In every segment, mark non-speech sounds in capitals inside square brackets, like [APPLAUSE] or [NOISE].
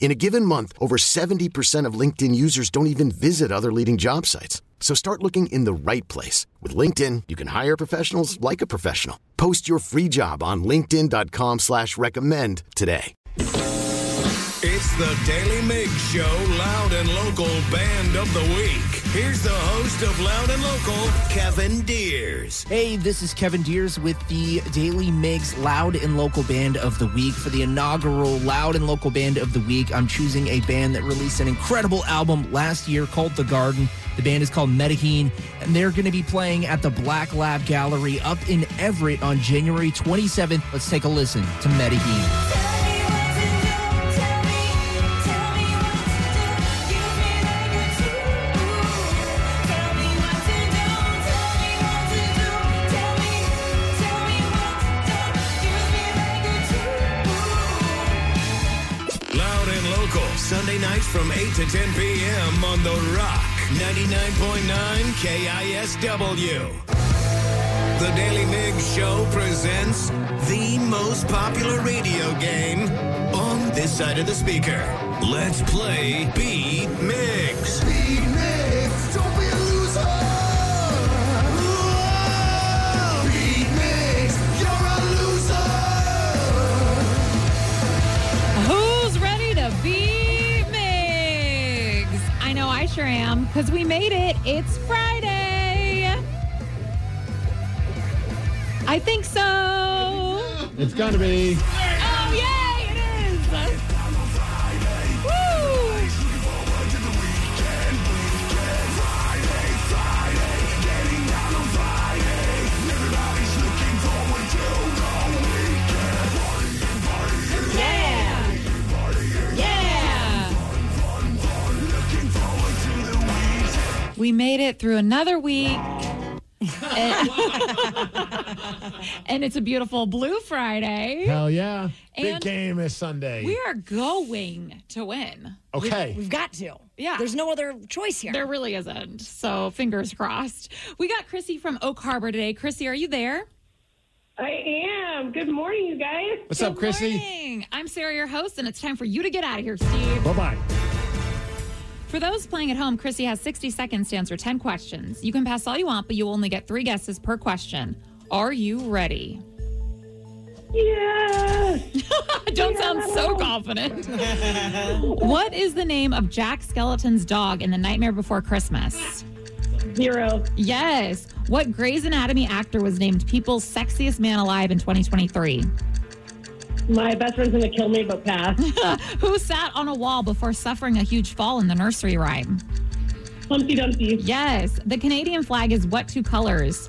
In a given month, over 70% of LinkedIn users don't even visit other leading job sites. So start looking in the right place. With LinkedIn, you can hire professionals like a professional. Post your free job on linkedin.com slash recommend today. It's the Daily Mig Show, Loud and Local Band of the Week. Here's the host of Loud and Local, Kevin Deers. Hey, this is Kevin Deers with the Daily Migs Loud and Local Band of the Week. For the inaugural Loud and Local Band of the Week, I'm choosing a band that released an incredible album last year called The Garden. The band is called Mediheen, and they're going to be playing at the Black Lab Gallery up in Everett on January 27th. Let's take a listen to Mediheen. To 10 p.m. on The Rock, 99.9 KISW. The Daily Mig Show presents the most popular radio game on this side of the speaker. Let's play Beat Migs. Sure am because we made it. It's Friday. I think so. It's gonna be. Made it through another week. [LAUGHS] and, [LAUGHS] and it's a beautiful blue Friday. Hell yeah. Big And game is Sunday. We are going to win. okay. We've got to. Yeah. There's no other choice here. There really isn't. So fingers crossed. We got Chrissy from Oak Harbor today. Chrissy, are you there? I am. Good morning, you guys. What's up, Chrissy? Morning. I'm Sarah, your host, and it's time for you to get out of here, Steve. Bye bye. For those playing at home, Chrissy has 60 seconds to answer 10 questions. You can pass all you want, but you will only get three guesses per question. Are you ready? Yes. [LAUGHS] Don't sound so confident. [LAUGHS] what is the name of Jack Skeleton's dog in The Nightmare Before Christmas? Zero. Yes. What Grey's Anatomy actor was named People's Sexiest Man Alive in 2023? My best friend's gonna kill me, but pass. [LAUGHS] Who sat on a wall before suffering a huge fall in the nursery rhyme? Humpty Dumpty. Yes. The Canadian flag is what two colors?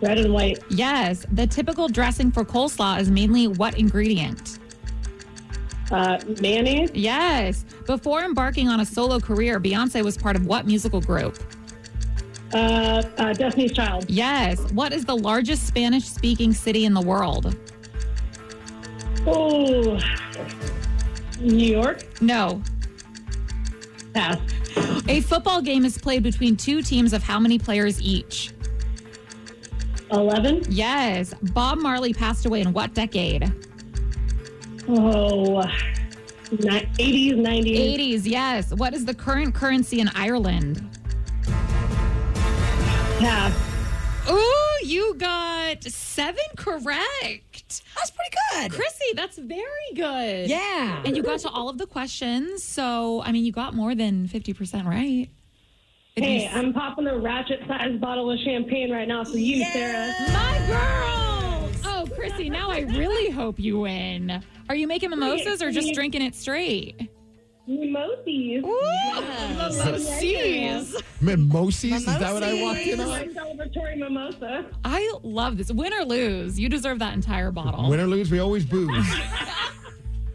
Red and white. Yes. The typical dressing for coleslaw is mainly what ingredient? Uh, mayonnaise. Yes. Before embarking on a solo career, Beyonce was part of what musical group? Uh, uh, Destiny's Child. Yes. What is the largest Spanish speaking city in the world? Oh. New York. No. Pass. A football game is played between two teams of how many players each? 11. Yes. Bob Marley passed away in what decade? Oh. Ni- 80s, 90s. 80s, yes. What is the current currency in Ireland? Pass. Ooh, you got seven correct. That's pretty good. Chrissy, that's very good. Yeah. And you got to all of the questions. So, I mean, you got more than 50% right. If Hey, you- I'm popping a ratchet sized bottle of champagne right now for you, Sarah. my girl. See, oh, now I really hope you win. Are you making mimosas or just drinking it straight? Mimosies. Mimosas. Mimosies? Is that what I walked in My on? celebratory mimosa. I love this. Win or lose, you deserve that entire bottle. Win or lose, we always booze. [LAUGHS]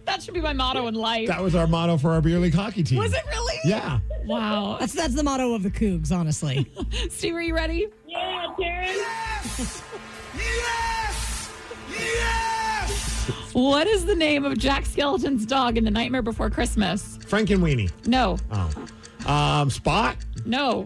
That should be my motto in life. That was our motto for our beer league hockey team. Was it really? Yeah. Wow. That's that's the motto of the Cougs, honestly. [LAUGHS] Steve, are you ready? Yeah, Karen. [LAUGHS] What is the name of Jack Skeleton's dog in The Nightmare Before Christmas? Frankenweenie. No, Oh. Um, Spot. no.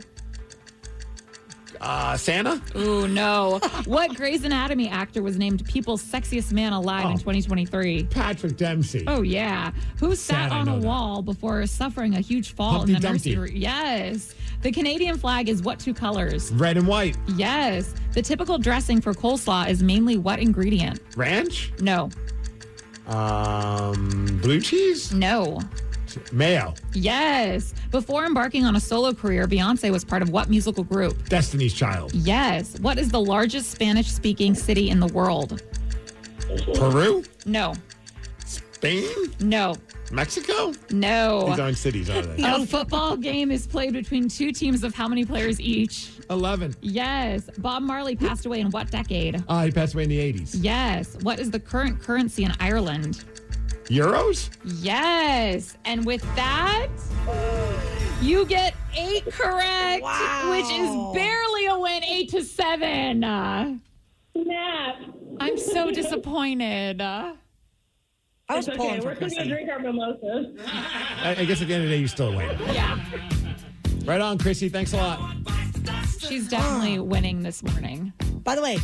Uh, Santa. Ooh, no. what Grey's Anatomy actor was named People's Sexiest Man Alive in Oh. 2023? Patrick Dempsey. Oh, yeah. Who sat Sad on a that. wall before suffering a huge fall Humpty in the nursery? Dumpty. Yes. The Canadian flag is what two colors? Red and white. Yes. The typical dressing for coleslaw is mainly what ingredient? Ranch. No, Um, blue cheese. no. Mayo. Yes. Before embarking on a solo career, Beyonce was part of what musical group? Destiny's Child. Yes. What is the largest Spanish speaking city in the world? Peru. No, Spain. no, Mexico. no. These aren't cities, are they? [LAUGHS] A football game is played between two teams of how many players each? Eleven. Yes. Bob Marley passed away in what decade? Uh, he passed away in the eighties. Yes. What is the current currency in Ireland? Euros. Yes. And with that, you get eight correct, wow. which is barely a win, eight to seven. Uh, Snap. I'm so disappointed. I was It's okay. We're still gonna drink our mimosas. I, I guess at the end of the day, you still win. yeah. [LAUGHS] Right on, Chrissy. Thanks a lot. She's definitely [GASPS] winning this morning. By the way,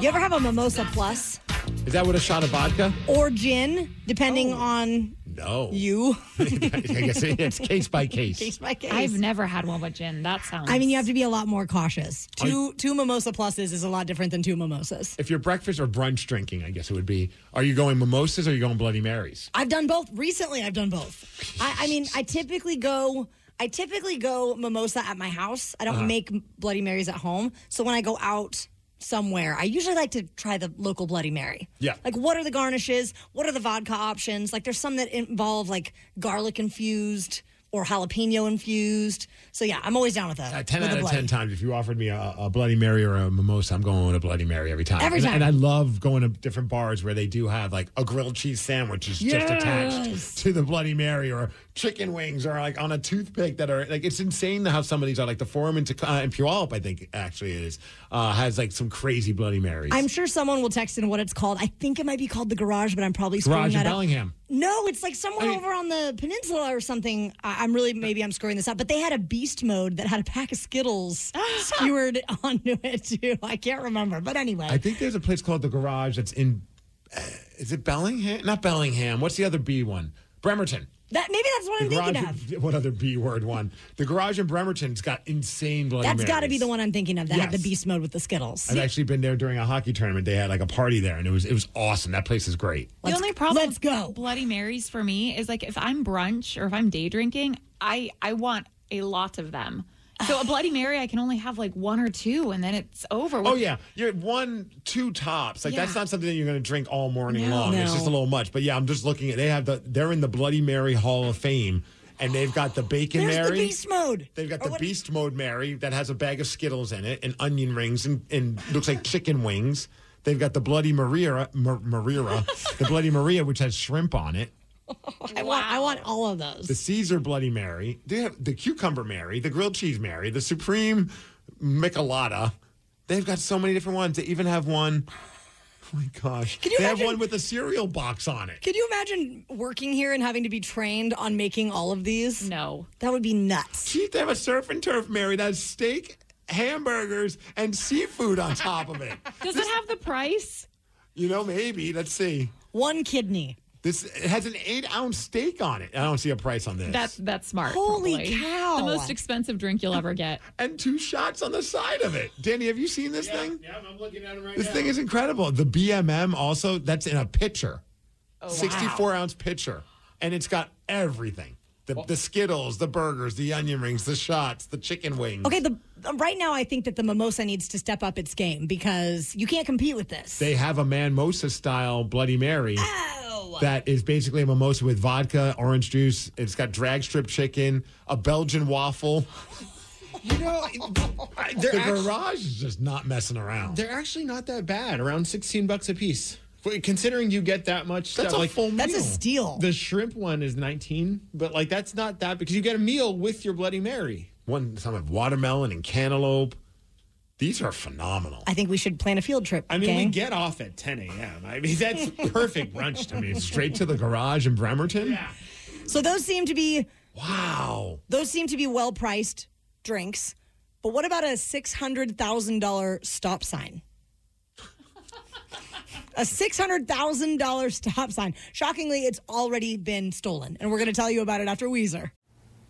you ever have a mimosa plus Is that what a shot of vodka? or gin, depending Oh. on No. you? [LAUGHS] I guess it's case by case. Case by case. I've never had one with gin. That sounds. I mean, you have to be a lot more cautious. Two two mimosa pluses is a lot different than two mimosas. If you're breakfast or brunch drinking, I guess it would be. Are you going mimosas or are you going Bloody Marys? I've done both. Recently, I've done both. I, I mean, I typically go. I typically go mimosa at my house. I don't Uh-huh. make Bloody Marys at home. So when I go out somewhere, I usually like to try the local Bloody Mary. Yeah. Like, what are the garnishes? What are the vodka options? Like, there's some that involve like garlic infused or jalapeno infused. So yeah, I'm always down with that. Uh, 10 with out of 10 times, if you offered me a, a Bloody Mary or a mimosa, I'm going with a Bloody Mary every time. Every And- time. And, I love going to different bars where they do have like a grilled cheese sandwich is just attached to the Bloody Mary or chicken wings or like on a toothpick that are like, it's insane how some of these are like the Forum in, Tec- uh, in Puyallup, I think actually is, uh, has like some crazy Bloody Marys. I'm sure someone will text in what it's called. I think it might be called the Garage, but I'm probably screwing Garage in that up. Bellingham. No, it's like somewhere I mean- over on the peninsula or something. I, I'm really maybe I'm screwing this up, but they had a beast mode that had a pack of Skittles [LAUGHS] skewered onto it too. I can't remember, but anyway, I think there's a place called the Garage that's in, uh, is it Bellingham? Not Bellingham. What's the other B one? Bremerton. That maybe that's what I'm The thinking of. [LAUGHS] what other B word one? The garage in Bremerton's got insane Bloody Marys. That's got to be the one I'm thinking of that had the beast mode with the Skittles. I've actually been there during a hockey tournament. They had like a party there, and it was it was awesome. That place is great. The only problem let's go. with Bloody Marys for me is like if I'm brunch or if I'm day drinking, I I want a lot of them. So a Bloody Mary, I can only have like one or two, and then it's over. Oh yeah, you're at one, two tops. Like that's not something that you're going to drink all morning No. long. It's No. just a little much. But yeah, I'm just looking at. They have the. They're in the Bloody Mary Hall of Fame, and they've got the Bacon There's Mary. the beast mode. They've got Or the what- Beast Mode Mary that has a bag of Skittles in it and onion rings and, and looks like chicken wings. They've got the Bloody Maria, Mar- Maria, [LAUGHS] the Bloody Maria, which has shrimp on it. I want I want all of those. The Caesar Bloody Mary, they have the Cucumber Mary, the Grilled Cheese Mary, the Supreme Michelada. They've got so many different ones. They even have one. Oh my gosh! Can you they have one with a cereal box on it. Can you imagine working here and having to be trained on making all of these? no. That would be nuts. Gee, they have a surf and turf Mary that has steak, hamburgers, and seafood on top of it. [LAUGHS] Does it have the price? You know, maybe. Let's see. One kidney. This it has an eight ounce steak on it. I don't see a price on this. That's that's smart. Holy probably. cow. The most expensive drink you'll ever get. [LAUGHS] and two shots on the side of it. Danny, have you seen this thing? Yeah, I'm looking at it right This now. This thing is incredible. The BMM also, that's in a pitcher. Oh, 64 ounce pitcher. And it's got everything. The, the Skittles, the burgers, the onion rings, the shots, the chicken wings. Okay, the right now I think that the mimosa needs to step up its game because you can't compete with this. They have a Manmosa style Bloody Mary ah, that is basically a mimosa with vodka, orange juice. It's got drag strip chicken, a Belgian waffle. [LAUGHS] You know, the garage is just not messing around. They're actually not that bad. Around sixteen bucks a piece. Considering you get that much That's stuff, a like full That's a steal. the shrimp one is nineteen, but like that's not that because you get a meal with your Bloody Mary. One some have watermelon and cantaloupe. These are phenomenal. I think we should plan a field trip. I mean, we gang. get off at ten a.m. I mean, that's [LAUGHS] perfect brunch to me. Straight to the garage in Bremerton. Yeah. so those seem to be Wow. those seem to be well priced drinks. But what about a six hundred thousand dollar stop sign? a six hundred thousand dollar stop sign. Shockingly, it's already been stolen, and we're going to tell you about it after Weezer.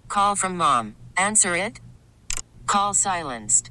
Call from mom. Answer it. Call silenced.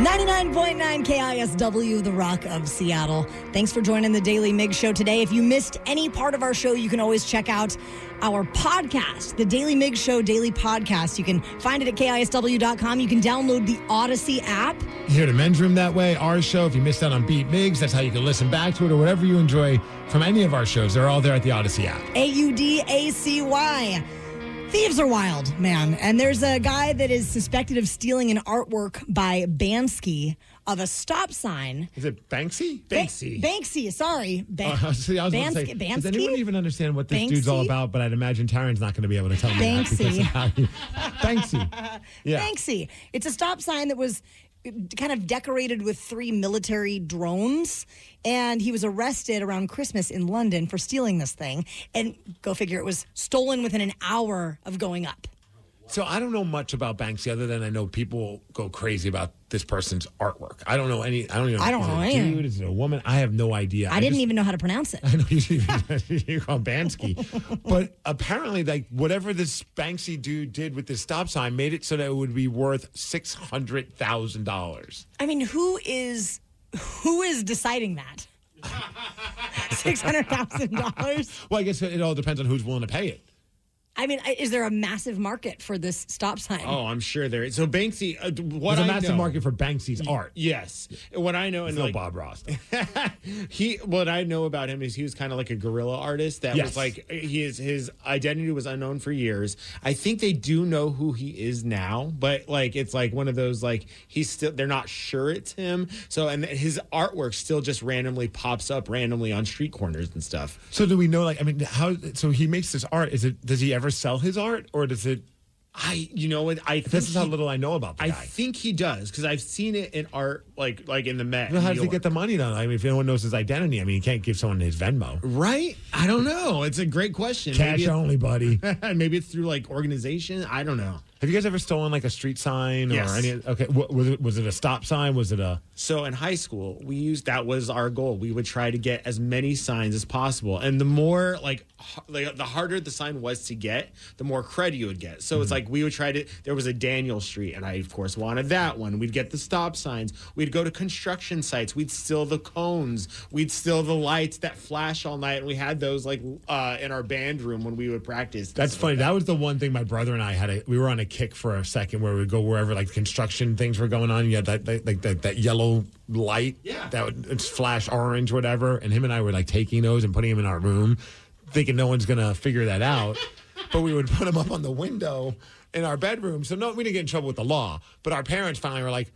99.9 KISW, the Rock of Seattle. Thanks for joining the Daily Mig Show today. If you missed any part of our show, you can always check out our podcast, the Daily Mig Show Daily Podcast. You can find it at KISW.com. You can download the Audacy app. You hear the men's room that way. Our show, if you missed out on Beat Migs, that's how you can listen back to it or whatever you enjoy from any of our shows. They're all there at the Audacy app. A U D A C Y. Thieves are wild, man. And there's a guy that is suspected of stealing an artwork by Bansky of a stop sign. Is it Banksy? Ba- Banksy, sorry. Ba- Uh, [LAUGHS] see, I was about say, Bansky? does anyone even understand what this dude's all about? But I'd imagine Taryn's not going to be able to tell me that because Banksy. of how you- [LAUGHS] Banksy. Yeah. Banksy. It's a stop sign that was kind of decorated with three military drones. And he was arrested around Christmas in London for stealing this thing. And go figure, it was stolen within an hour of going up. So I don't know much about Banksy other than I know people go crazy about this person's artwork. I don't know any. I don't even. I don't know a anything. Dude, is it a woman? I have no idea. I, didn't just- even know how to pronounce it. [LAUGHS] I know you, [LAUGHS] you call Bansky, but apparently, like whatever this Banksy dude did with this stop sign made it so that it would be worth six hundred thousand dollars. I mean, who is who is deciding that? [LAUGHS] Six hundred thousand dollars. Well, I guess it all depends on who's willing to pay it. I mean, is there a massive market for this stop sign? Oh, I'm sure there is. So Banksy, uh, what There's a I massive know- market for Banksy's art. Yes, what I know It's and no like Bob Ross. [LAUGHS] he, what I know about him is he was kind of like a guerrilla artist that Yes. was like he is his identity was unknown for years. I think they do know who he is now, but like it's like one of those like he's still they're not sure it's him. So and his artwork still just randomly pops up randomly on street corners and stuff. So do we know? Like, I mean, how? So he makes this art. Is it? Does he ever sell his art, or does it? I, you know what? I This is how little I know about the I guy. think he does because I've seen it in art, like like in the Met. Well, how does he get the money though? I mean, if no one knows his identity, I mean, he can't give someone his Venmo. Right? I don't know. It's a great question. Cash Maybe only, buddy. [LAUGHS] Maybe it's through like organization. I don't know. Have you guys ever stolen like a street sign or Yes. any? Okay, what, was it was it a stop sign? Was it a? So in high school, we used that was our goal. We would try to get as many signs as possible, and the more like, h- like the harder the sign was to get, the more credit you would get. So it's like we would try to. There was a Daniel Street, and I of course wanted that one. We'd get the stop signs. We'd go to construction sites. We'd steal the cones. We'd steal the lights that flash all night, and we had those like uh, in our band room when we would practice. That's funny. That was the one thing my brother and I had. A, we were on a kick for a second where we would go wherever like construction things were going on. You had that that- like that, that yellow light Yeah. that would flash orange, whatever. And him and I were like taking those and putting them in our room, thinking no one's gonna figure that out. [LAUGHS] but we would put them up on the window in our bedroom. So no, we didn't get in trouble with the law. But our parents finally were like. "What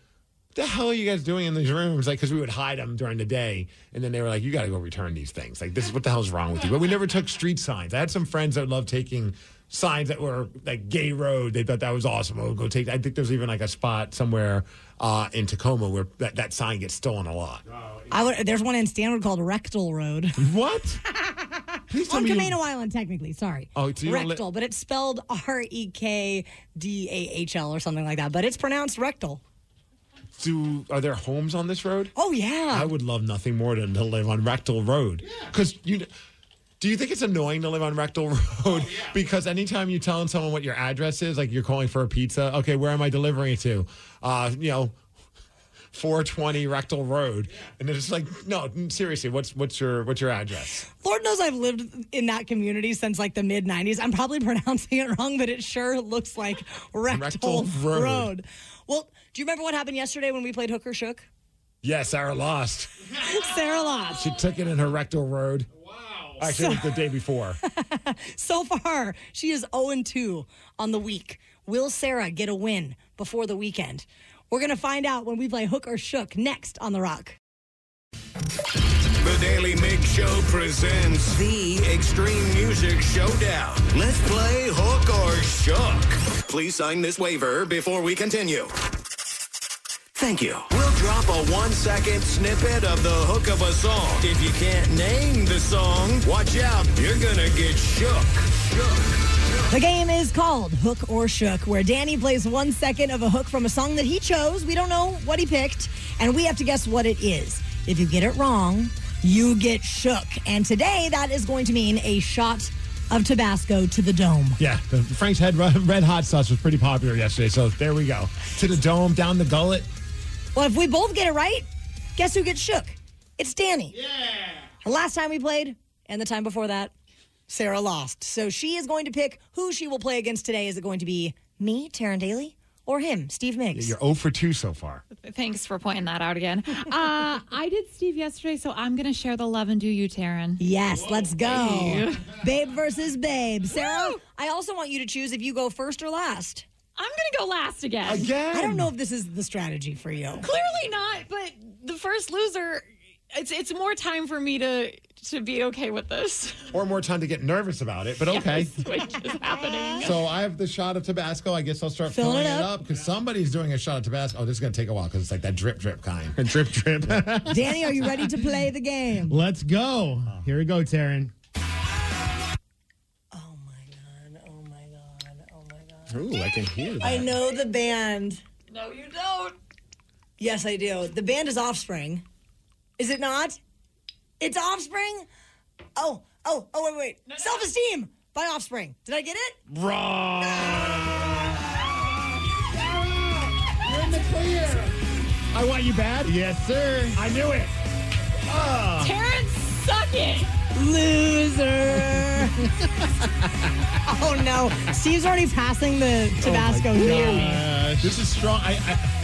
The hell are you guys doing in these rooms? Like, because we would hide them during the day, and then they were like, "You got to go return these things. Like, this is what the hell's wrong with you?" But we never took street signs. I had some friends that loved taking signs that were like gay road. They thought that was awesome. Oh, go take. I think there's even like a spot somewhere uh, in Tacoma where that, that sign gets stolen a lot. I would. There's one in Stanwood called Rectal Road. What? [LAUGHS] On you- Camino Island, technically. Sorry. Oh, so you don't li- rectal, but it's spelled R E K D A H L or something like that. But it's pronounced rectal. do are there homes on this road? Oh yeah. I would love nothing more than to live on Rectal Road. Because you. Do you think it's annoying to live on Rectal [LAUGHS] Road? Because anytime you're telling someone what your address is, like you're calling for a pizza, okay, where am I delivering it to? Uh, you know, 420 Rectal Road, and it's like, no, seriously, what's what's your what's your address? Lord knows I've lived in that community since like the mid 90s. I'm probably [LAUGHS] pronouncing it wrong, but it sure looks like Rectal, Rectal Road. Road. Well, do you remember what happened yesterday when we played Hook or Shook? Yeah, Sarah lost. [LAUGHS] Sarah lost. She took it in her Rectal Road. Wow. Actually, it was the day before. [LAUGHS] So far, she is 0 2 on the week. Will Sarah get a win before the weekend? We're going to find out when we play Hook or Shook next on The Rock. The Daily Mig Show presents the Extreme Music Showdown. Let's play Hook or Shook. Please sign this waiver before we continue. Thank you. We'll drop a one second snippet of the hook of a song. If you can't name the song, watch out. You're gonna get shook. Shook. The game is called Hook or Shook, where Danny plays one second of a hook from a song that he chose. We don't know what he picked, and we have to guess what it is. If you get it wrong, you get shook. And today, that is going to mean a shot of Tabasco to the dome. Yeah, the Frank's Head [LAUGHS] Red Hot Sauce was pretty popular yesterday, so there we go. To the dome, down the gullet. Well, if we both get it right, guess who gets shook? It's Danny. Yeah. Last time we played, and the time before that, Sarah lost. So she is going to pick who she will play against today. Is it going to be me, Taryn Daly, or him, Steve Migs? You're 0 for 2 so far. Thanks for pointing that out again. Uh, [LAUGHS] I did Steve yesterday, so I'm going to share the love and do you, Taryn. Yes, let's go. babe versus babe. Sarah, I also want you to choose if you go first or last. I'm going to go last again. Again? I don't know if this is the strategy for you. Clearly not, but the first loser, it's it's more time for me to to be okay with this. Or more time to get nervous about it, but okay. Yes, [LAUGHS] which is happening. So I have the shot of Tabasco. I guess I'll start Filling filling, it it up. up because somebody's doing a shot of Tabasco. Oh, this is going to take a while because it's like that drip, drip kind. [LAUGHS] drip, drip. Danny, are you ready to play the game? Let's go. Here we go, Taryn. Ooh, I can hear that. I know the band. no, you don't. Yes, I do. The band is Offspring. Is it not? It's Offspring. Oh, oh, oh! Wait, wait. Self-esteem by Offspring. Did I get it? Wrong. You're in the clear. I want you bad. Yes, sir. I knew it. Taryn, suck it. Loser. [LAUGHS] oh no! Steve's already passing the oh, Tabasco near me. This is strong. I, I,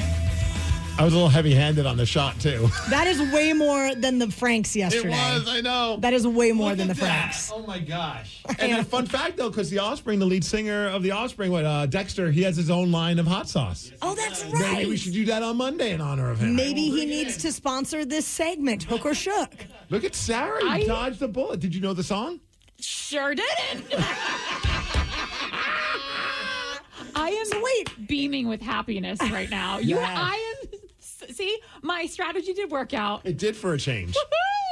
I was a little heavy-handed on the shot too. [LAUGHS] That is way more than the Franks yesterday. It was. I know. That is way more Look than the that. Franks. Oh my gosh! [LAUGHS] And a fun fact though, because the Offspring, the lead singer of the Offspring, what uh, Dexter, he has his own line of hot sauce. Oh, that's right. Maybe we should do that on Monday in honor of him. Maybe he needs to sponsor this segment, Hook or Shook. [LAUGHS] Look at Sarah. You I- dodged the bullet. Did you know the song? Sure didn't. I am wait. beaming with happiness right now. You, Yes. I am. See, my strategy did work out. It did for a change.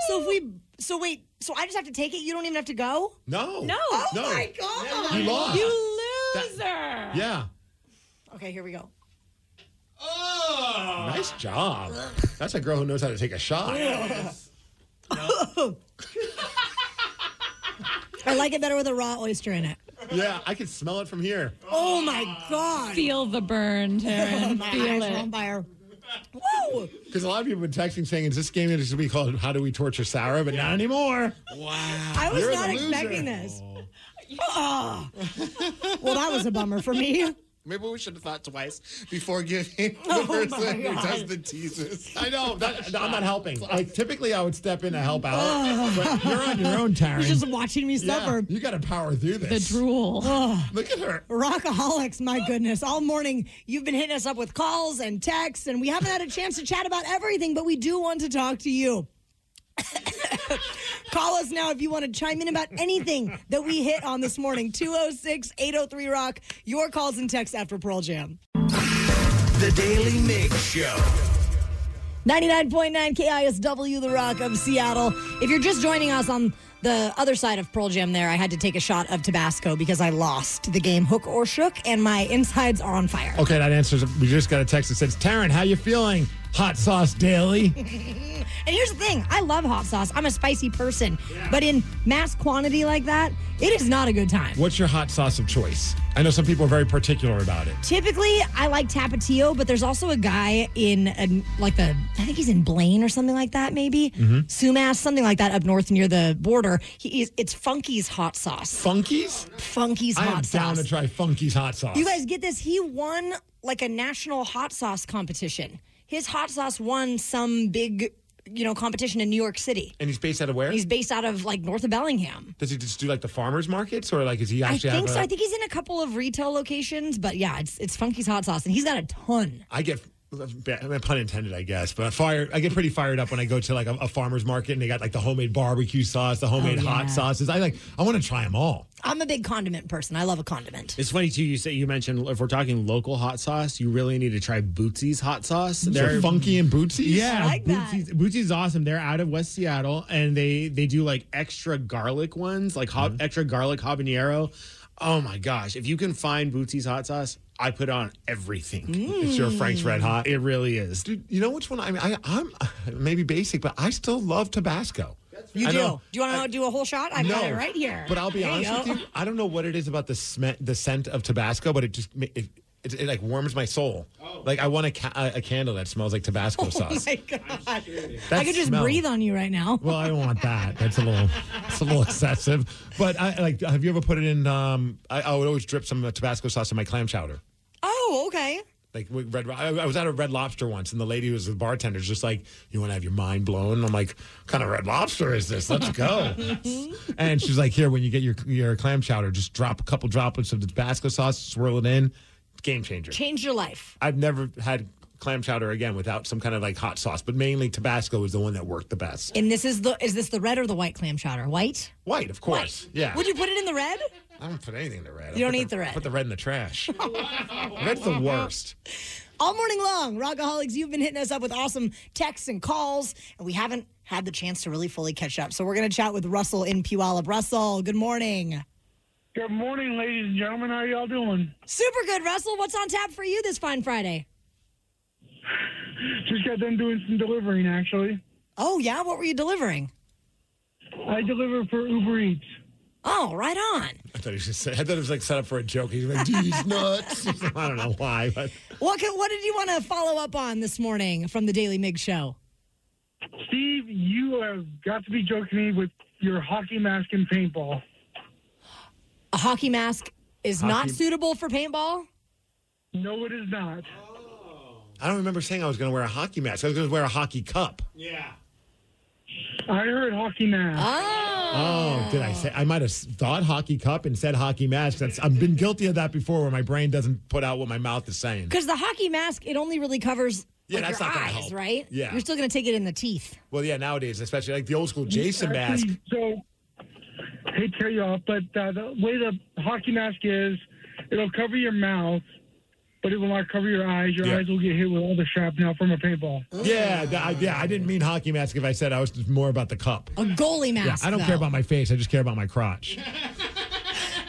So if we, so wait, so I just have to take it. You don't even have to go. No. No. Oh No. my god! You lost. You loser. Yeah. Okay, here we go. Oh. Nice job. That's a girl who knows how to take a shot. [LAUGHS] I like it better with a raw oyster in it. Yeah, I can smell it from here. Oh my god! Feel the burn, [LAUGHS] oh Taryn. My Feel eyes are it. On Because a lot of people have been texting saying, is this game going to be called How Do We Torture Sarah? But not anymore. Wow! I was You're not expecting this. Oh. Ah. well, that was a bummer for me. Maybe we should have thought twice before giving [LAUGHS] the Oh person who does the teases. I know. That, I'm not helping. Like, typically, I would step in to help out. But you're on your own, [LAUGHS] Taryn. You're just watching me yeah, suffer. you got to power through this. The this. drool. Look at her. Rockaholics, my goodness. All morning, you've been hitting us up with calls and texts, and we haven't had a chance to chat about everything, but we do want to talk to you. [LAUGHS] Call us now if you want to chime in about anything that we hit on this morning. 206 803 Rock. Your calls and texts after Pearl Jam. The Daily Mig Show. 99.9 KISW, The Rock of Seattle. If you're just joining us on the other side of Pearl Jam there, I had to take a shot of Tabasco because I lost the game hook or shook and my insides are on fire. Okay, that answers. We just got a text that says, Taryn, how you feeling? Hot sauce daily. [LAUGHS] And here's the thing I love hot sauce. I'm a spicy person. But in mass quantity like that, it is not a good time. What's your hot sauce of choice? I know some people are very particular about it. Typically, I like Tapatio, but there's also a guy in a, like the I think he's in Blaine or something like that, maybe mm-hmm. Sumas, something like that up north near the border. He is it's Funky's hot sauce. Funky's? Funky's hot sauce. I am down to try Funky's hot sauce. You guys get this? He won like a national hot sauce competition. His hot sauce won some big, you know, competition in New York City. and he's based out of where? He's based out of like north of Bellingham. Does he just do like the farmers markets or like is he actually? I think so. a- I think he's in a couple of retail locations, but yeah, it's it's Funky's hot sauce, and he's got a ton. I get bad- pun intended, I guess, but fire. I get pretty fired up when I go to like a, a farmer's market and they got like the homemade barbecue sauce, the homemade Oh, yeah. hot sauces. I like. I want to try them all. I'm a big condiment person. I love a condiment. It's funny too. You say you mentioned if we're talking local hot sauce, you really need to try Bootsy's hot sauce. They're funky and bootsy. Yeah, I like. Bootsy's, Bootsy's awesome. They're out of West Seattle, and they they do like extra garlic ones, like Mm-hmm. extra garlic habanero. Oh my gosh! If you can find Bootsy's hot sauce, I put on everything. It's your Frank's Red Hot. It really is. Dude, you know which one? I mean, I, I'm [LAUGHS] maybe basic, but I still love Tabasco. You I do. know. Do you want to do a whole shot? I've got it right here. But I'll be There honest go. with you, I don't know what it is about the sm- the scent of Tabasco, but it just ma- it, it, it like warms my soul. Like I want a, ca- a, a candle that smells like Tabasco sauce. [LAUGHS] Oh sauce. my god! I could just smell. breathe on you right now. Well, I don't want that. That's a little, it's a little excessive. But I like. Have you ever put it in? Um, I, I would always drip some uh, Tabasco sauce in my clam chowder. Oh, okay. Like red, I, I was at a Red Lobster once, and the lady who was the bartender, just like, "You want to have your mind blown?" I'm like, "What kind of Red Lobster is this? Let's go!" Mm-hmm. and she's like, "Here, when you get your your clam chowder, just drop a couple droplets of the Tabasco sauce, swirl it in. Game changer." Change your life. I've never had clam chowder again without some kind of like hot sauce, but mainly Tabasco is the one that worked the best. And this is the is this the red or the white clam chowder? White. White, of course. Yeah. Would you put it in the red? I don't put anything in the red. I You don't put eat the red. Put the red in the trash. [LAUGHS] Red's the worst. All morning long, Rockaholics, you've been hitting us up with awesome texts and calls, and we haven't had the chance to really fully catch up. So we're going to chat with Russell in Puyallup. Russell, good morning. Good morning, ladies and gentlemen. How are y'all doing? Super good, Russell. What's on tap for you this fine Friday? [LAUGHS] Just got done doing some delivering, actually. Oh, yeah? What were you delivering? I deliver for Uber Eats. Oh, right on. I thought he was just I thought it was like set up for a joke. He's like, these nuts. [LAUGHS] I don't know why, but What, can, what did you want to follow up on this morning from the Daily Mig Show? Steve, you have got to be joking me with your hockey mask and paintball. A hockey mask is not suitable for paintball? No, it is not. I don't remember saying I was going to wear a hockey mask. I was going to wear a hockey cup. Yeah. I heard hockey mask. Oh, did I say? I might have thought hockey cup and said hockey mask. That's I've been guilty of that before, where my brain doesn't put out what my mouth is saying. Because the hockey mask, it only really covers Yeah, like, that's your not gonna eyes, help. right? Yeah. You're still going to take it in the teeth. Well, yeah, nowadays, especially like the old school Jason mask. So, hate to cut you off, but uh, the way the hockey mask is, it'll cover your mouth, but it will not cover your eyes. Your Yeah. eyes will get hit with all the shrapnel from a paintball. Yeah, th- I, yeah. I didn't mean hockey mask. If I said I was just more about the cup. A goalie Yeah, mask. I don't though. care about my face. I just care about my crotch. [LAUGHS]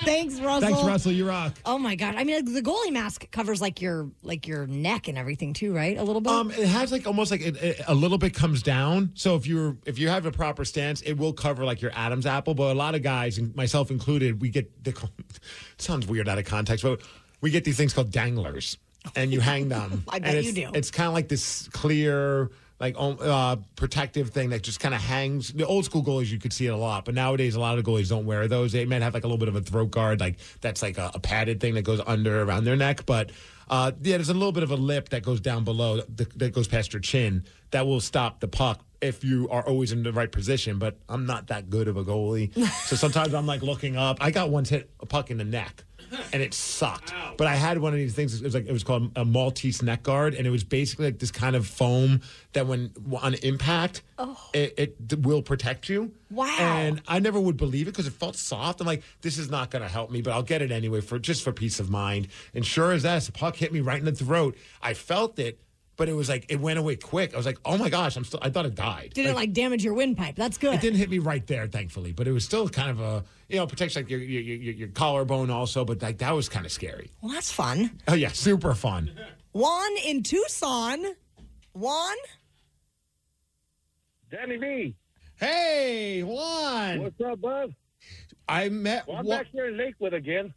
Thanks, Russell. Thanks, Russell. You rock. Oh my god! I mean, the goalie mask covers like your like your neck and everything too, right? A little bit. Um, it has like almost like it, it- a little bit comes down. So if you're if you have a proper stance, it will cover like your Adam's apple. But a lot of guys, and myself included, we get the [LAUGHS] sounds weird out of context, but we get these things called danglers, and you hang them. [LAUGHS] I And bet you do. It's kind of like this clear. Like um, uh, protective thing that just kind of hangs. The old school goalies, you could see it a lot, but nowadays a lot of goalies don't wear those. They might have like a little bit of a throat guard, like that's like a, a padded thing that goes under around their neck. But uh, yeah, there's a little bit of a lip that goes down below the, that goes past your chin that will stop the puck if you are always in the right position. But I'm not that good of a goalie, [LAUGHS] so sometimes I'm like looking up. I got once hit a puck in the neck, and it sucked. But I had one of these things. It was like it was called a Maltese neck guard, and it was basically like this kind of foam that when on impact, oh. it, it will protect you. Wow. And I never would believe it because it felt soft. I'm like, this is not going to help me, but I'll get it anyway for just for peace of mind. And sure as that, the puck hit me right in the throat. I felt it, but it was like it went away quick. I was like, oh my gosh, I'm still. I thought it died. Did it like damage your windpipe? That's good. It didn't hit me right there, thankfully, but it was still kind of a you know protects like your your, your, your collarbone also, but like that was kind of scary. Well, that's fun. Oh yeah, super fun. [LAUGHS] Juan in Tucson. Juan. Danny B. Hey, Juan. What's up, bud? I met. Well, I'm Wa- back here in Lakewood again.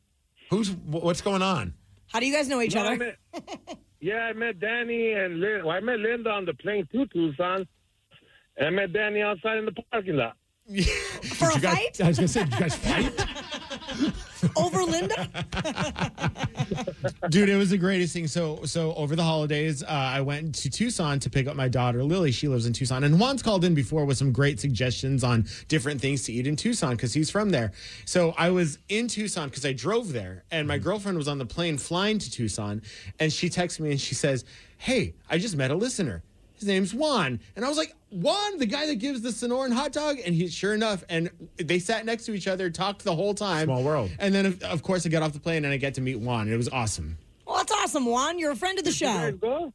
Who's what's going on? How do you guys know each No, I other? [LAUGHS] met- yeah, I met Danny and Lin- well, I met Linda on the plane to Tucson, and I met Danny outside in the parking lot. [LAUGHS] For a Did you guys, fight I was gonna say, did you guys [LAUGHS] fight? Over Linda? [LAUGHS] Dude, it was the greatest thing. So, so over the holidays, uh, I went to Tucson to pick up my daughter Lily. She lives in Tucson, and Juan's called in before with some great suggestions on different things to eat in Tucson because he's from there. So I was in Tucson because I drove there, and my girlfriend was on the plane flying to Tucson, and she texts me and she says, "Hey, I just met a listener." His name's Juan. And I was like, Juan, the guy that gives the Sonoran hot dog? And he, sure enough, and they sat next to each other, talked the whole time. Small world. And then, of, of course, I got off the plane and I get to meet Juan. It was awesome. Well, that's awesome, Juan. You're a friend of the Did you guys show. go?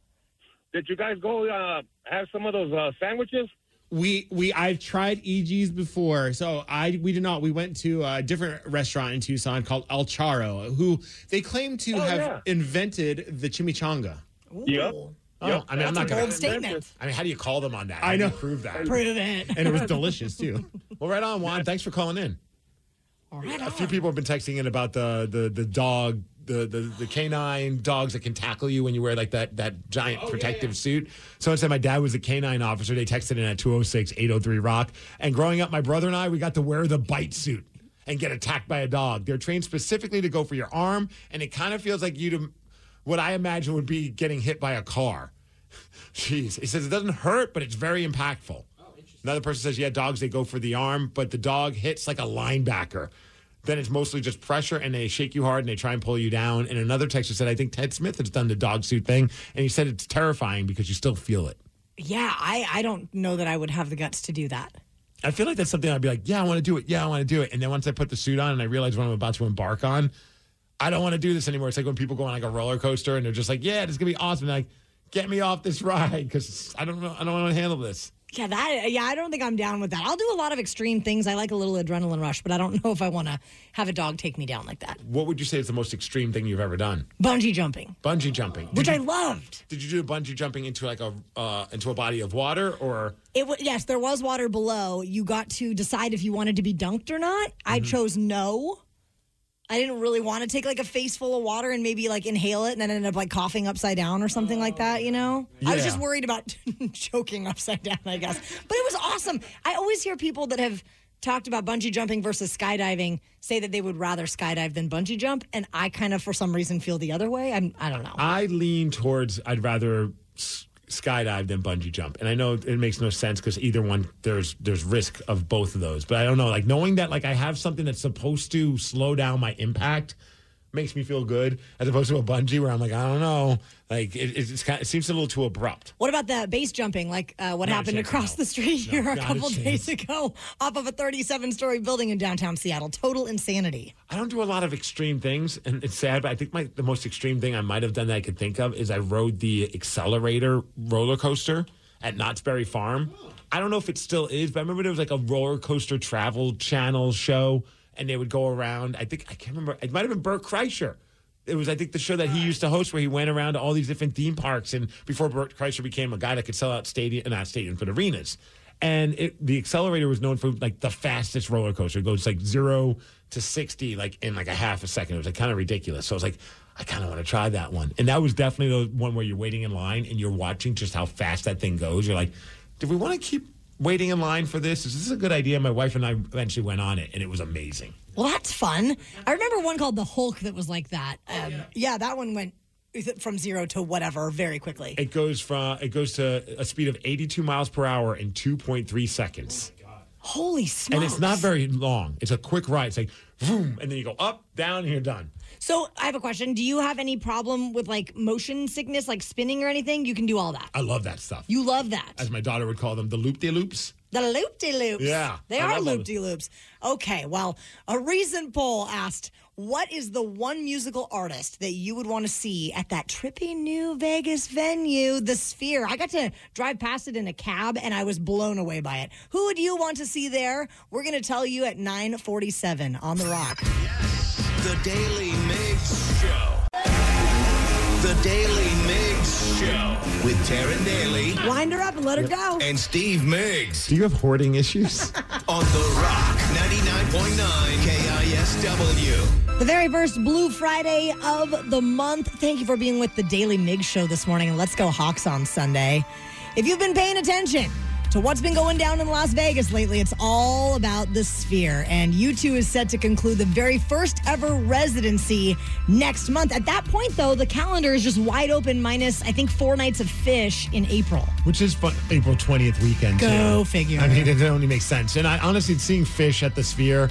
Did you guys go uh, have some of those uh, sandwiches? We we I've tried EG's before, so I we did not. We went to a different restaurant in Tucson called El Charro, who they claim to Oh, have yeah. invented the chimichanga. Yep. Oh, Yep. I mean, I'm not. Bold statement. I mean, how do you call them on that? I How do you know. prove that. [LAUGHS] Prove it. And it was delicious too. Well, right on, Juan. Thanks for calling in. All right. A few people have been texting in about the the the dog. The, the the canine dogs that can tackle you when you wear like that that giant oh, protective suit. Someone said my dad was a canine officer. They texted in at 206 803 Rock. And growing up, my brother and I, we got to wear the bite suit and get attacked by a dog. They're trained specifically to go for your arm, and it kind of feels like you to what I imagine would be getting hit by a car. [LAUGHS] Jeez. He says it doesn't hurt, but it's very impactful. Oh, another person says, yeah, dogs, they go for the arm, but the dog hits like a linebacker. Then it's mostly just pressure and they shake you hard and they try and pull you down. And another texter said, I think Ted Smith has done the dog suit thing. And he said it's terrifying because you still feel it. Yeah, I, I don't know that I would have the guts to do that. I feel like that's something I'd be like, yeah, I want to do it. Yeah, I want to do it. And then once I put the suit on and I realize what I'm about to embark on, I don't want to do this anymore. It's like when people go on like a roller coaster and they're just like, yeah, this is going to be awesome. And like, get me off this ride because I don't know. I don't want to handle this. Yeah, that yeah, I don't think I'm down with that. I'll do a lot of extreme things. I like a little adrenaline rush, but I don't [LAUGHS] know if I want to have a dog take me down like that. What would you say is the most extreme thing you've ever done? Bungee jumping, Bungee jumping. Did which you, I loved. did you do bungee jumping into like a uh, into a body of water or It was yes, there was water below. You got to decide if you wanted to be dunked or not. I chose no. I didn't really want to take like a face full of water and maybe like inhale it and then end up like coughing upside down or something like that, you know? I was just worried about [LAUGHS] choking upside down, I guess. But it was awesome. I always hear people that have talked about bungee jumping versus skydiving say that they would rather skydive than bungee jump and I kind of for some reason feel the other way. I'm I don't know. I lean towards I'd rather s- skydive than bungee jump. And I know it makes no sense because either one there's there's risk of both of those. But I don't know, like knowing that like I have something that's supposed to slow down my impact makes me feel good as opposed to a bungee where I'm like I don't know, like it, it's kind it seems a little too abrupt. What about the base jumping, like uh, what Not happened across no. the street No, here a not a couple days ago off of a 37 story building in downtown Seattle? Total insanity. I don't do a lot of extreme things, and it's sad, but I think my the most extreme thing I might have done that I could think of is I rode the accelerator roller coaster at Knott's Berry Farm. I don't know if it still is, but I remember there was like a roller coaster travel channel show, and they would go around. I think I can't remember. It might have been Bert Kreischer. It was, I think, the show that he used to host where he went around to all these different theme parks. And before Bert Kreischer became a guy that could sell out stadium, not stadiums, but arenas. And it, the accelerator was known for like the fastest roller coaster. It goes like zero to 60 like in like a half a second. It was like kind of ridiculous. So I was like, I kind of want to try that one. And that was definitely the one where you're waiting in line and you're watching just how fast that thing goes. You're like, do we want to keep waiting in line for this? Is this a good idea? My wife and I eventually went on it and it was amazing. Well, that's fun. I remember one called the Hulk that was like that. Um, yeah. that one went from zero to whatever very quickly. It goes from it goes to a speed of 82 miles per hour in 2.3 seconds. Holy smokes! And it's not very long. It's a quick ride. It's like boom, and then you go up, down, and you're done. So I have a question. Do you have any problem with like motion sickness, like spinning or anything? You can do all that. I love that stuff. You love that. As my daughter would call them, the loop de loops. The loop de loops. Yeah, They I are loop de loops. Okay, well, a recent poll asked, what is the one musical artist that you would want to see at that trippy new Vegas venue, The Sphere? I got to drive past it in a cab and I was blown away by it. Who would you want to see there? We're going to tell you at 947 on The Rock. Yes. The Daily Mig Show. The Daily Mig Show with Taryn Daly Wind her up and let her go. and Steve Migs Do you have hoarding issues? [LAUGHS] on The Rock 99.9 KISW. The very first Blue Friday of the month. Thank you for being with the Daily Mig Show this morning, and let's go Hawks on Sunday. If you've been paying attention to what's been going down in Las Vegas lately, it's all about the Sphere. And U2 is set to conclude the very first ever residency next month. At that point, though, the calendar is just wide open, minus, I think, four nights of Phish in April. Which is fun, April 20th weekend. Go too. figure. I mean, it only makes sense. And I honestly, seeing Phish at the Sphere,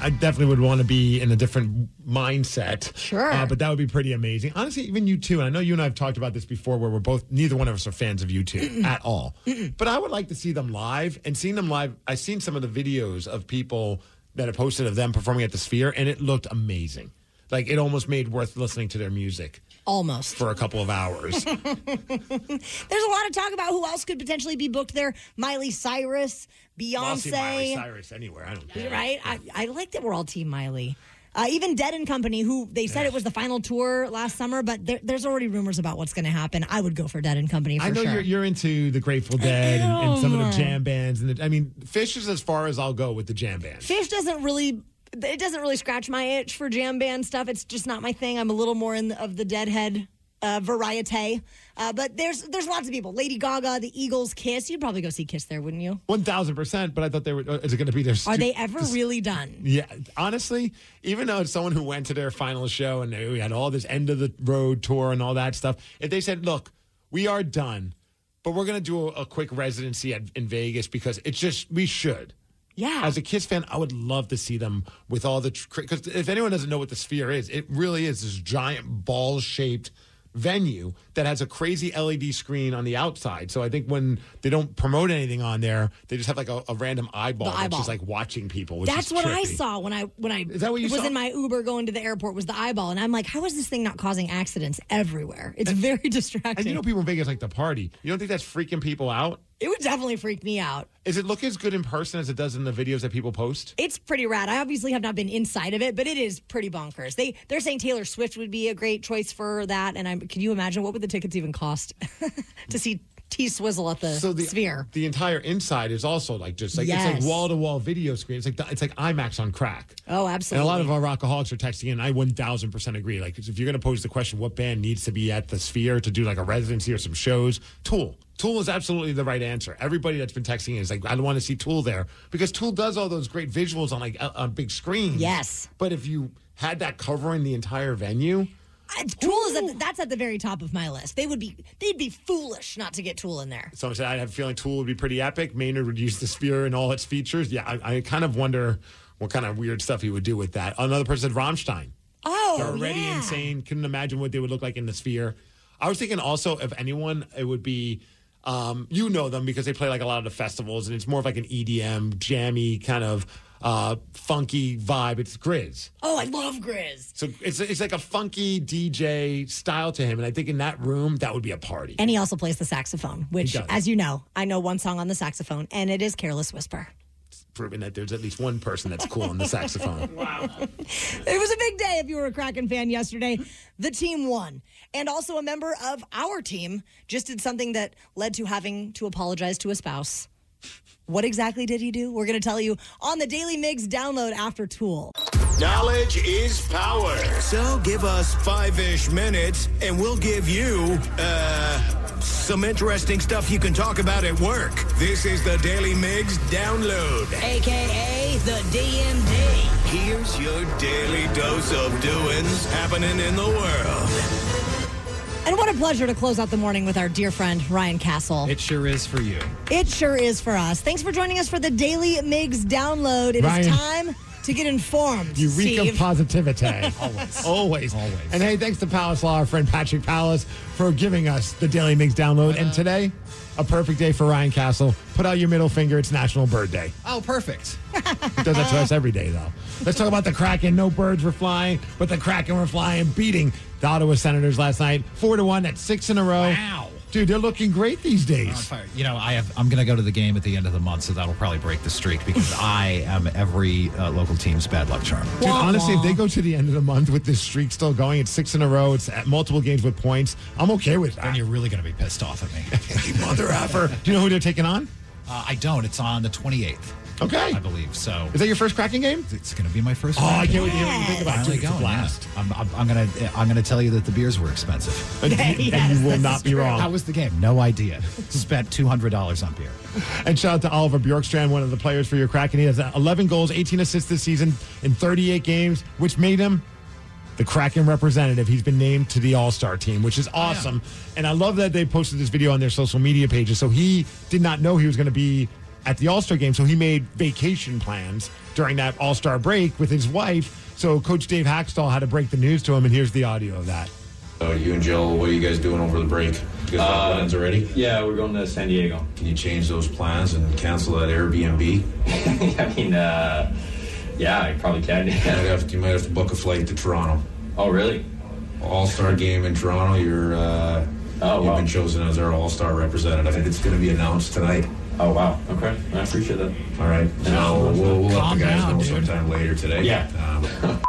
I definitely would want to be in a different mindset. Sure. Uh, but that would be pretty amazing. Honestly, even U2. And I know you and I have talked about this before where we're both, neither one of us are fans of U2 at all. But I would like to see them live. And seeing them live, I've seen some of the videos of people that have posted of them performing at the Sphere, and it looked amazing. Like it almost made worth listening to their music Almost. for a couple of hours. [LAUGHS] There's a lot of talk about who else could potentially be booked there. Miley Cyrus, see Miley Beyonce. Cyrus anywhere. I don't care. Right? I, I like that we're all Team Miley. Uh, even Dead and Company, who they said it was the final tour last summer, but there, there's already rumors about what's going to happen. I would go for Dead and Company for I know sure. you're, you're into the Grateful Dead and, and some of the jam bands, and the, I mean, Phish is as far as I'll go with the jam bands. Phish doesn't really. It doesn't really scratch my itch for jam band stuff. It's just not my thing. I'm a little more in the, of the Deadhead uh, variety. Uh, but there's there's lots of people. Lady Gaga, the Eagles, Kiss. You'd probably go see Kiss there, wouldn't you? One thousand percent. But I thought they were. uh, Is it going to be their? Are they ever really done? Yeah, honestly, even though it's someone who went to their final show and we had all this end of the road tour and all that stuff, if they said, "Look, we are done, but we're going to do a, a quick residency at, in Vegas because it's just we should." Yeah. As a Kiss fan, I would love to see them with all the because if anyone doesn't know what the Sphere is, it really is this giant ball shaped venue that has a crazy LED screen on the outside. So I think when they don't promote anything on there, they just have like a, a random eyeball, The that's eyeball. just like watching people. Which That's what I saw when I when I Is that what you was saw? in my Uber going to the airport was the eyeball, and I'm like, how is this thing not causing accidents everywhere? It's very distracting. And you know, people in Vegas like to party. You don't think that's freaking people out? It would definitely freak me out. Is it look as good in person as it does in the videos that people post? It's pretty rad. I obviously have not been inside of it, but it is pretty bonkers. They they're saying Taylor Swift would be a great choice for that. And I'm can you imagine what would the tickets even cost [LAUGHS] to see T Swizzle at the, So the Sphere? the entire inside is also like just like it's like wall to wall video screen. It's like it's like IMAX on crack. Oh, And absolutely. a lot of our rockaholics are texting in. I one thousand percent agree. Like if you're going to pose the question, what band needs to be at the Sphere to do like a residency or some shows? Tool. Tool is absolutely the right answer. Everybody that's been texting is like, I don't want to see Tool there because Tool does all those great visuals on like on big screens. Yes. But if you had that covering the entire venue, Tool is at the, that's at the very top of my list. They would be they'd be foolish not to get Tool in there. Someone said, I have a feeling Tool would be pretty epic. Maynard would use the Sphere and all its features. Yeah, I, I kind of wonder what kind of weird stuff he would do with that. Another person said Rammstein. Oh, They're already yeah. insane. Couldn't imagine what they would look like in the Sphere. I was thinking also, if anyone, it would be, um, you know them because they play like a lot of the festivals and it's more of like an EDM, jammy, kind of uh, funky vibe. It's GRiZ. Oh, I love GRiZ. So it's, it's like a funky DJ style to him. And I think in that room, that would be a party. And he also plays the saxophone, which, does. as you know, I know one song on the saxophone, and it is "Careless Whisper." proving that there's at least one person that's cool on the saxophone. [LAUGHS] wow. It was a big day if you were a Kraken fan yesterday. The team won. And also a member of our team just did something that led to having to apologize to a spouse. What exactly did he do? We're going to tell you on the Daily Migs download after Tool. Knowledge is power. So give us five ish minutes and we'll give you, uh, some interesting stuff you can talk about at work. This is the Daily Migs download. AKA the DMD. Here's your daily dose of doings happening in the world. And what a pleasure to close out the morning with our dear friend Ryan Castle. It sure is for you. It sure is for us. Thanks for joining us for the Daily Migs download. It is Ryan. time to get informed. Eureka reek Steve. positivity. [LAUGHS] Always. Always. Always. And hey, thanks to Palace Law, our friend Patrick Palace, for giving us the Daily Migs download. And today, a perfect day for Ryan Castle. Put out your middle finger. It's National Bird Day. Oh, perfect. [LAUGHS] He does that to us every day, though. Let's talk about the Kraken. No birds were flying, but the Kraken were flying, beating the Ottawa Senators last night. Four to one. That's six in a row. Wow. Dude, they're looking great these days. fire. You know, I have. I'm going to go to the game at the end of the month, so that'll probably break the streak because [LAUGHS] I am every uh, local team's bad luck charm. Dude, honestly, if they go to the end of the month with this streak still going, it's six in a row. It's at multiple games with points. I'm okay with that. Then that. you're really going to be pissed off at me. [LAUGHS] Mother effer. Do you know who they're taking on? Uh, I don't. It's on the 28th, Okay. I believe. So Is that your first Kraken game? it's going to be my first. Oh, I can't wait to hear what you think about it. It's a going. yeah. blast. I'm, I'm, I'm gonna I'm gonna tell you that the beers were expensive. [LAUGHS] And, Yes, and you will not be true. wrong. How was the game? No idea. Spent two hundred dollars on beer. And shout out to Oliver Bjorkstrand, one of the players for your Kraken. He has uh, 11 goals, 18 assists this season in 38 games, which made him the Kraken representative. He's been named to the All Star team, which is awesome. And I love that they posted this video on their social media pages. So he did not know he was going to be at the All Star game. So he made vacation plans during that All Star break with his wife. So Coach Dave Hakstol had to break the news to him, and here's the audio of that. Uh, you and Jill, what are you guys doing over the break? You guys got Uh, plans already? Yeah, we're going to San Diego. Can you change those plans and cancel that Airbnb? [LAUGHS] I mean, uh, yeah, I probably can. You might, have to, you might have to book a flight to Toronto. oh, really? All Star game in Toronto. You're uh, Oh, you've wow. been chosen as our All Star representative. It's going to be announced tonight. Oh, wow. Okay, I appreciate that. All right. So we'll, we'll let the guys down, know dude. sometime later today. Yeah. Um, [LAUGHS]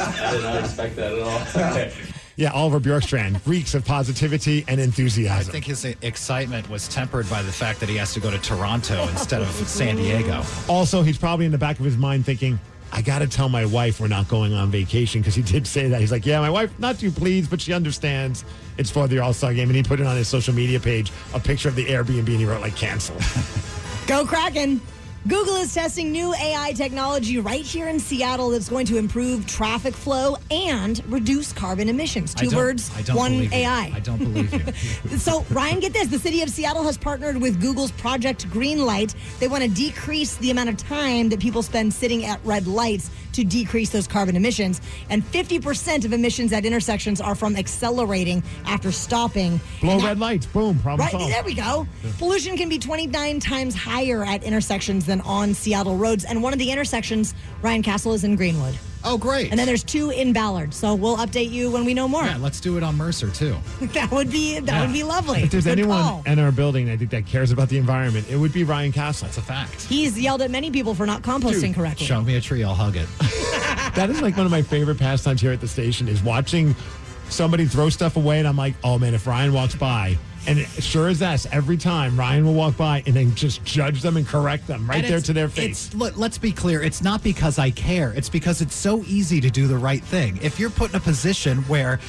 I did not expect that at all. [LAUGHS] Okay. Yeah, Oliver Bjorkstrand reeks of positivity and enthusiasm. I think his excitement was tempered by the fact that he has to go to Toronto instead of San Diego. Also, he's probably in the back of his mind thinking, I got to tell my wife we're not going on vacation because he did say that. He's like, Yeah, my wife, not too pleased, but she understands it's for the All Star game. And he put it on his social media page a picture of the Airbnb and he wrote, like, cancel. Go Kraken! Google is testing new AI technology right here in Seattle that's going to improve traffic flow and reduce carbon emissions. Two don't- birds, I don't one believe you. AI. I don't believe you. [LAUGHS] So, Ryan, get this. The city of Seattle has partnered with Google's Project Greenlight. They want to decrease the amount of time that people spend sitting at red lights to decrease those carbon emissions. And 50% of emissions at intersections are from accelerating after stopping. Blow that- red lights. Boom. Problem Right, solved. there we go. Pollution can be 29 times higher at intersections than on Seattle roads. And one of the intersections, Ryan Castle, is in Greenwood. Oh, great. And then there's two in Ballard. So we'll update you when we know more. yeah, let's do it on Mercer too. [LAUGHS] that would be that Yeah. would be lovely. If there's Good anyone call. in our building, I think, that cares about the environment, it would be Ryan Castle. That's a fact. He's yelled at many people for not composting Dude, correctly. Show me a tree, I'll hug it. [LAUGHS] that is like one of my favorite pastimes here at the station is watching somebody throw stuff away and I'm like, oh man, if Ryan walks by, and it, sure as ass, every time Ryan will walk by and then just judge them and correct them right And there to their face. Let, let's be clear. It's not because I care. It's because it's so easy to do the right thing. If you're put in a position where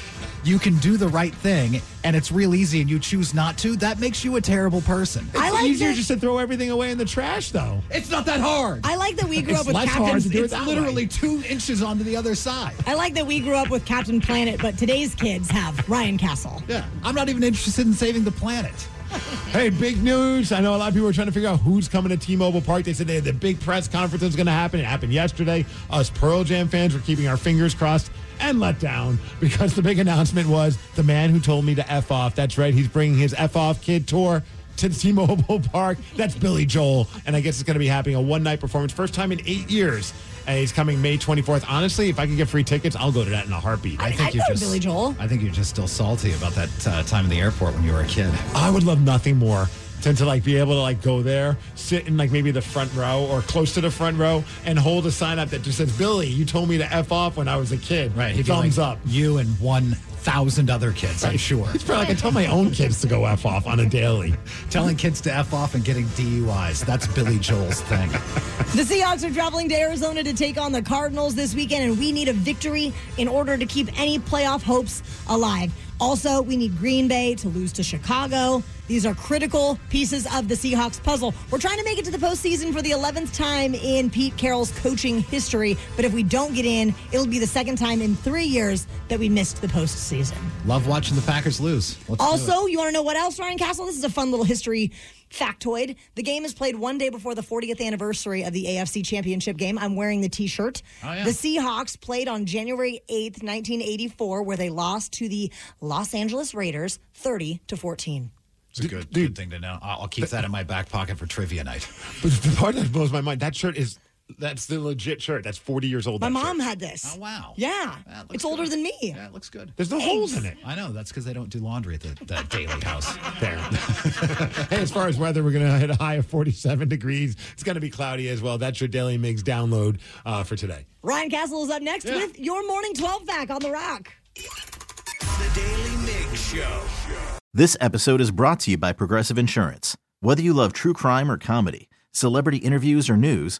you can do the right thing and it's real easy and you choose not to, that makes you a terrible person. I It's like easier that- just to throw everything away in the trash, though. It's not that hard. I like that we grew It's up with less hard Captain. to do it it's that literally way. two inches onto the other side. I like that we grew up with Captain Planet, but today's kids have Ryan Castle. Yeah. I'm not even interested in saving the planet. Hey, big news. I know a lot of people are trying to figure out who's coming to T-Mobile Park. They said they had the big press conference that's going to happen. It happened yesterday. Us Pearl Jam fans were keeping our fingers crossed and let down because the big announcement was the man who told me to F off. That's right. He's bringing his F off kid tour to [LAUGHS] T-Mobile Park. That's Billy Joel. And I guess it's going to be happening a one-night performance. First time in eight years. And he's coming May 24th. Honestly, if I could get free tickets, I'll go to that in a heartbeat. I- I think I'd you're go just Billy Joel. I think you're just still salty about that uh, time in the airport when you were a kid. I would love nothing more than to like be able to like go there, sit in like maybe the front row or close to the front row, and hold a sign up that just says, "Billy, you told me to f off when I was a kid." Right. he'd be Thumbs like, up. You and 1,000 other kids, I'm sure. It's probably like I tell my own kids to go f off on a daily. Telling kids to F off and getting DUIs. That's Billy Joel's thing. The Seahawks are traveling to Arizona to take on the Cardinals this weekend, and we need a victory in order to keep any playoff hopes alive. Also, we need Green Bay to lose to Chicago. These are critical pieces of the Seahawks puzzle. We're trying to make it to the postseason for the 11th time in Pete Carroll's coaching history. But if we don't get in, it'll be the second time in three years that we missed the postseason. Love watching the Packers lose. Let's. Also, you want to know what else, Ryan Castle? This is a fun little history factoid. The game is played one day before the 40th anniversary of the AFC Championship game. I'm wearing the t shirt. Oh, yeah. The Seahawks played on January 8th, 1984, where they lost to the Los Angeles Raiders 30 to 14. It's a good, good thing to know. I'll I'll keep that in my back pocket for trivia night. But the part that blows my mind, that shirt is that's the legit shirt. That's 40 years old. My mom shirt. had this. Oh, wow. Yeah. it's older than me. Yeah, it looks good. There's no holes in it. I know. That's because they don't do laundry at the, the Daly House. [LAUGHS] There. [LAUGHS] hey, as far as weather, we're going to hit a high of 47 degrees. It's going to be cloudy as well. That's your Daily Migs download uh, for today. Ryan Castle is up next with your morning 12 pack on the rock. The Daily Mig Show. This episode is brought to you by Progressive Insurance. Whether you love true crime or comedy, celebrity interviews or news,